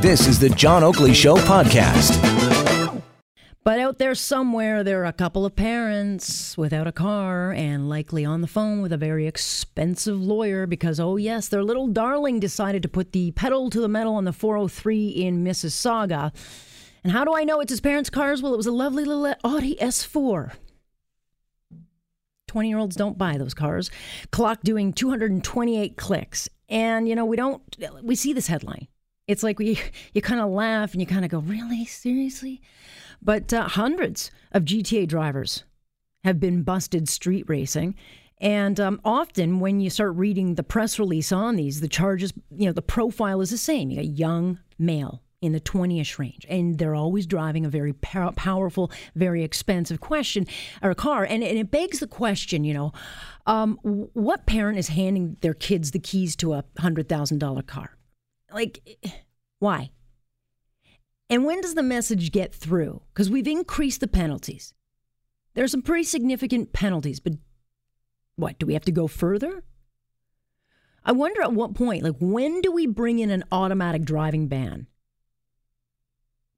This is the John Oakley Show podcast. But out there somewhere, there are a couple of parents without a car and likely on the phone with a very expensive lawyer because, oh, yes, their little darling decided to put the pedal to the metal on the 403 in Mississauga. And how do I know it's his parents' cars? Well, it was a lovely little Audi S4. 20 year olds don't buy those cars. Clock doing 228 clicks. And, you know, we don't, we see this headline. It's like we, you kind of laugh and you kind of go, really? Seriously? But uh, hundreds of GTA drivers have been busted street racing. And um, often, when you start reading the press release on these, the charges, you know, the profile is the same. You got young male in the 20ish range, and they're always driving a very pow- powerful, very expensive question or car. And, and it begs the question, you know, um, what parent is handing their kids the keys to a $100,000 car? Like, why? And when does the message get through? Because we've increased the penalties. There are some pretty significant penalties, but what, do we have to go further? I wonder at what point, like, when do we bring in an automatic driving ban?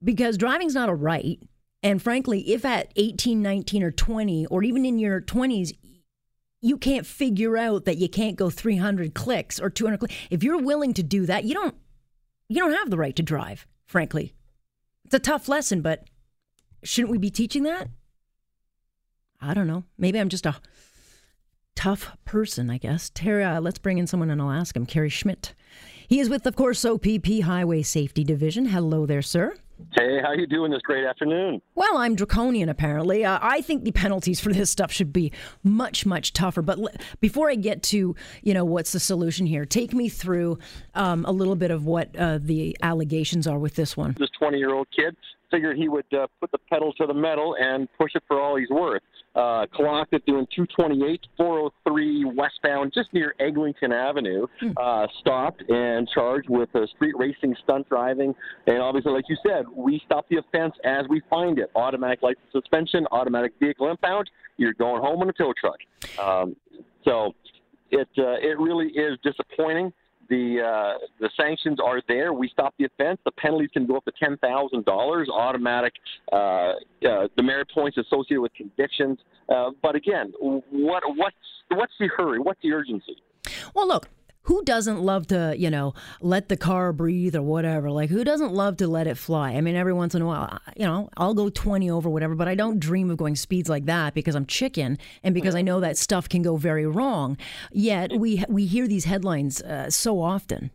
Because driving's not a right. And frankly, if at 18, 19, or 20, or even in your 20s, you can't figure out that you can't go 300 clicks or 200 clicks. If you're willing to do that, you don't you don't have the right to drive, frankly. It's a tough lesson, but shouldn't we be teaching that? I don't know. Maybe I'm just a tough person, I guess. Tara, uh, let's bring in someone and I'll ask him. Kerry Schmidt. He is with, of course, OPP Highway Safety Division. Hello there, sir. Hey, how you doing this great afternoon? Well, I'm draconian apparently. Uh, I think the penalties for this stuff should be much, much tougher. But l- before I get to you know what's the solution here, take me through um, a little bit of what uh, the allegations are with this one. This 20 year old kid figured he would uh, put the pedal to the metal and push it for all he's worth. Uh, clocked it doing 228, 403 westbound, just near Eglinton Avenue. Uh, stopped and charged with uh, street racing, stunt driving, and obviously, like you said, we stop the offense as we find it. Automatic license suspension, automatic vehicle impound. You're going home in a tow truck. Um, so it uh, it really is disappointing. The uh, the sanctions are there. We stop the offense. The penalties can go up to ten thousand dollars, automatic. Uh, uh, the merit points associated with convictions. Uh, but again, what what's what's the hurry? What's the urgency? Well, look, who doesn't love to, you know, let the car breathe or whatever? Like, who doesn't love to let it fly? I mean, every once in a while, you know, I'll go 20 over whatever, but I don't dream of going speeds like that because I'm chicken and because I know that stuff can go very wrong. Yet we we hear these headlines uh, so often.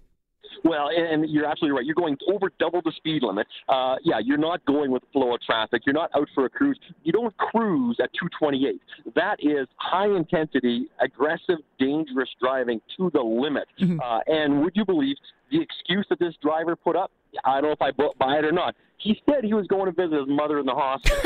Well, and you're absolutely right. You're going over double the speed limit. Uh, yeah, you're not going with flow of traffic. You're not out for a cruise. You don't cruise at 228. That is high intensity, aggressive, dangerous driving to the limit. Mm-hmm. Uh, and would you believe the excuse that this driver put up? I don't know if I buy it or not. He said he was going to visit his mother in the hospital.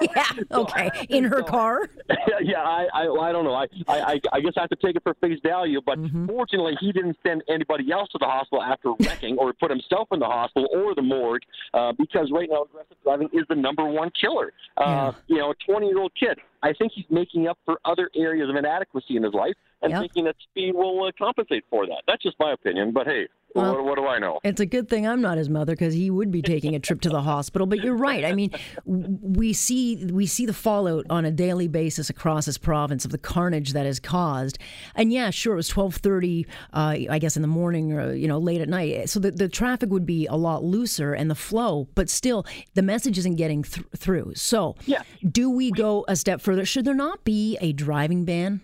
yeah. Okay. In her car. yeah, I, I, I don't know. I, I, I guess I have to take it for face value. But Mm-hmm. fortunately, he didn't send anybody else to the hospital after wrecking, or put himself in the hospital or the morgue, uh, because right now aggressive driving is the number one killer. Uh, You know, a 20 year old kid. I think he's making up for other areas of inadequacy in his life, and Yep. thinking that speed will uh, compensate for that. That's just my opinion. But hey, Well- what, what do I know? It's a good thing I'm not his mother because he would be taking a trip to the hospital. But you're right. I mean, we see we see the fallout on a daily basis across this province of the carnage that is caused. And yeah, sure, it was 12:30, uh, I guess, in the morning or you know late at night. So the, the traffic would be a lot looser and the flow, but still the message isn't getting th- through. So Yeah. do we go a step further? Should there not be a driving ban?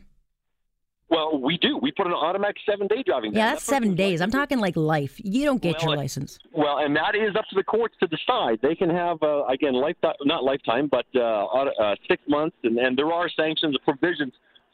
Well, we do. We put an automatic seven day driving. Yeah, That that's seven days. I'm talking like life. You don't get Well, your license. Well, and that is up to the courts to decide. They can have uh, again lifetime, not lifetime, but uh, uh, six months, and, and there are sanctions and provisions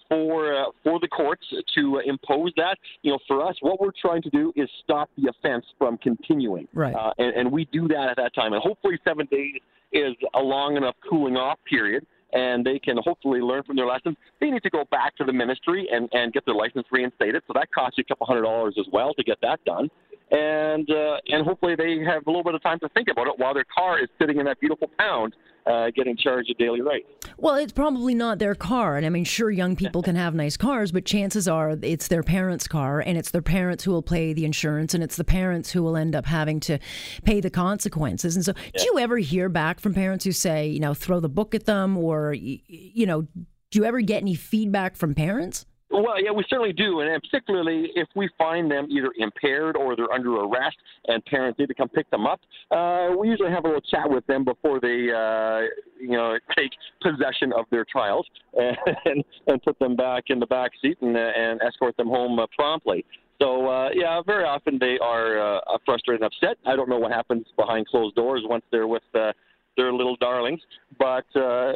for uh, for the courts to impose that. You know, for us, what we're trying to do is stop the offense from continuing. Right. Uh, and, and we do that at that time, and hopefully seven days is a long enough cooling off period. And they can hopefully learn from their lessons. They need to go back to the ministry and, and get their license reinstated. So that costs you a couple hundred dollars as well to get that done. And uh, and hopefully they have a little bit of time to think about it while their car is sitting in that beautiful pound uh, getting charged a daily rate. Well, it's probably not their car. And I mean, sure, young people can have nice cars, but chances are it's their parents' car and it's their parents who will pay the insurance and it's the parents who will end up having to pay the consequences. And so, yeah. do you ever hear back from parents who say, you know, throw the book at them or, you know, do you ever get any feedback from parents? Well, yeah, we certainly do, and particularly if we find them either impaired or they're under arrest, and parents need to come pick them up. Uh, we usually have a little chat with them before they, uh, you know, take possession of their child and and put them back in the back seat and and escort them home uh, promptly. So uh, yeah, very often they are uh, frustrated and upset. I don't know what happens behind closed doors once they're with uh, their little darlings, but uh,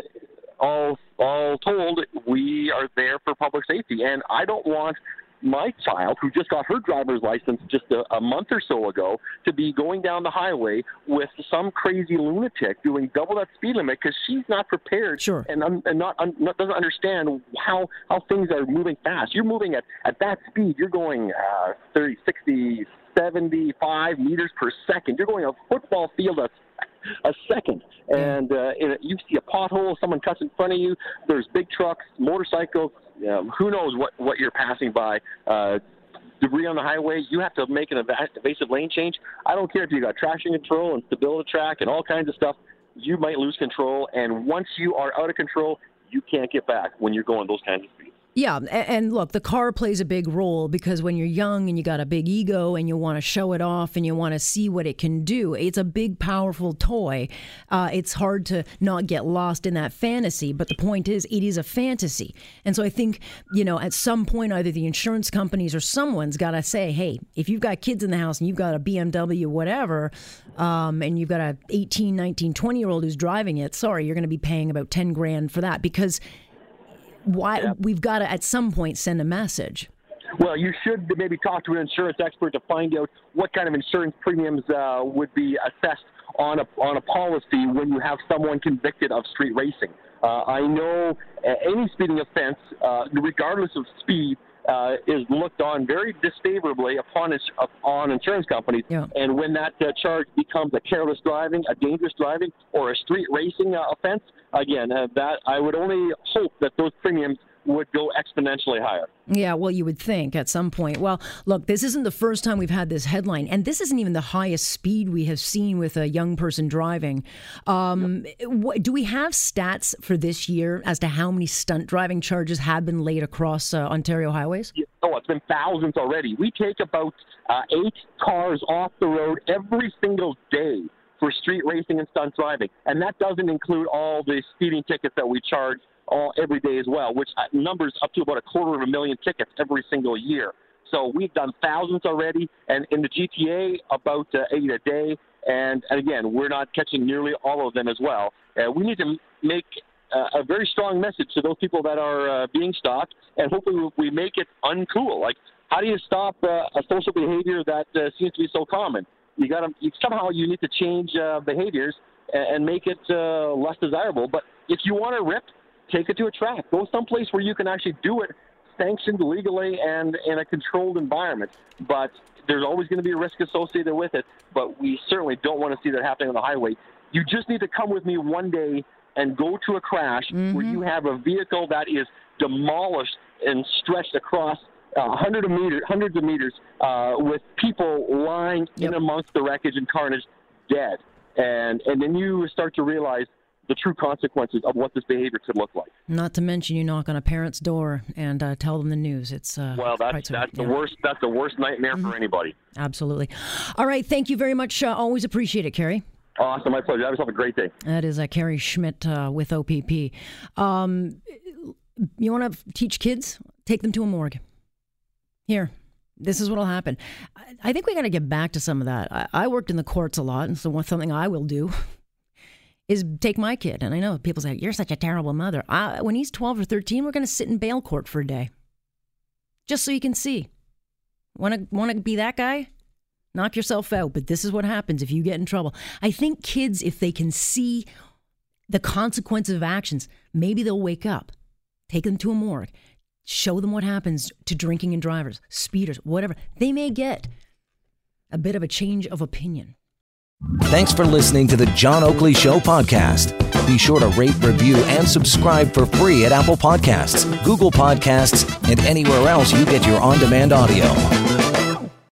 all all told, we are there for public safety, and I don't want my child, who just got her driver's license just a, a, month or so ago, to be going down the highway with some crazy lunatic doing double that speed limit because she's not prepared sure. and, un, and not, un, not, doesn't understand how how things are moving fast. You're moving at, at that speed. You're going uh, 30, 60, 75 meters per second. You're going a football field a, a second. And uh, you see a pothole, someone cuts in front of you. There's big trucks, motorcycles. Um, who knows what what you're passing by? Uh, debris on the highway. You have to make an evasive lane change. I don't care if you got traction control and stability track and all kinds of stuff. You might lose control, and once you are out of control, you can't get back when you're going those kinds of speeds. Yeah, and look, the car plays a big role because when you're young and you got a big ego and you want to show it off and you want to see what it can do, it's a big, powerful toy. Uh, it's hard to not get lost in that fantasy, but the point is, it is a fantasy. And so I think, you know, at some point, either the insurance companies or someone's got to say, hey, if you've got kids in the house and you've got a BMW, whatever, um, and you've got a 18, 19, 20 year old who's driving it, sorry, you're going to be paying about 10 grand for that because why yeah. we've got to at some point send a message. Well, you should maybe talk to an insurance expert to find out what kind of insurance premiums uh, would be assessed on a on a policy when you have someone convicted of street racing. Uh, I know any speeding offense, uh, regardless of speed, uh, is looked on very disfavorably upon on insurance companies. Yeah. And when that uh, charge becomes a careless driving, a dangerous driving, or a street racing uh, offense, again, uh, that I would only hope that those premiums would go exponentially higher. Yeah, well, you would think at some point. Well, look, this isn't the first time we've had this headline, and this isn't even the highest speed we have seen with a young person driving. Um, what, do we have stats for this year as to how many stunt driving charges have been laid across uh, Ontario highways? Oh, it's been thousands already. We take about uh, eight cars off the road every single day for street racing and stunt driving, and that doesn't include all the speeding tickets that we charge all every day as well, which uh, numbers up to about a quarter of a million tickets every single year. So we've done thousands already, and in the GTA, about uh, eight a day. And, and again, we're not catching nearly all of them as well. Uh, we need to make uh, a very strong message to those people that are uh, being stopped, and hopefully we make it uncool. Like, how do you stop uh, a social behavior that uh, seems to be so common? You got to somehow you need to change uh, behaviors and, and make it uh, less desirable. But if you want to rip, take it to a track. Go someplace where you can actually do it sanctioned legally and in a controlled environment. But there's always going to be a risk associated with it. But we certainly don't want to see that happening on the highway. You just need to come with me one day and go to a crash mm-hmm. where you have a vehicle that is demolished and stretched across uh, hundreds of meters, hundreds of meters, uh, with people lying yep. in amongst the wreckage and carnage, dead. And and then you start to realize the true consequences of what this behavior could look like. Not to mention, you knock on a parent's door and uh, tell them the news. It's uh, well, that's that's the worst. That's the worst nightmare mm-hmm. for anybody. Absolutely. All right, thank you very much. Uh, always appreciate it, Kerry. Awesome, my pleasure. Have yourself a great day. That is uh, Kerry Schmidt uh, with OPP. Um, you want to teach kids? Take them to a morgue. Here, this is what'll happen. I think we got to get back to some of that. I, I worked in the courts a lot, and so something I will do is take my kid. And I know people say, You're such a terrible mother. I, when he's 12 or 13, we're going to sit in bail court for a day. Just so you can see. Want to want to be that guy? Knock yourself out. But this is what happens if you get in trouble. I think kids, if they can see the consequences of actions, maybe they'll wake up. Take them to a morgue. Show them what happens to drinking and drivers, speeders, whatever. They may get a bit of a change of opinion. Thanks for listening to the John Oakley Show podcast. Be sure to rate, review, and subscribe for free at Apple Podcasts, Google Podcasts, and anywhere else you get your on demand audio.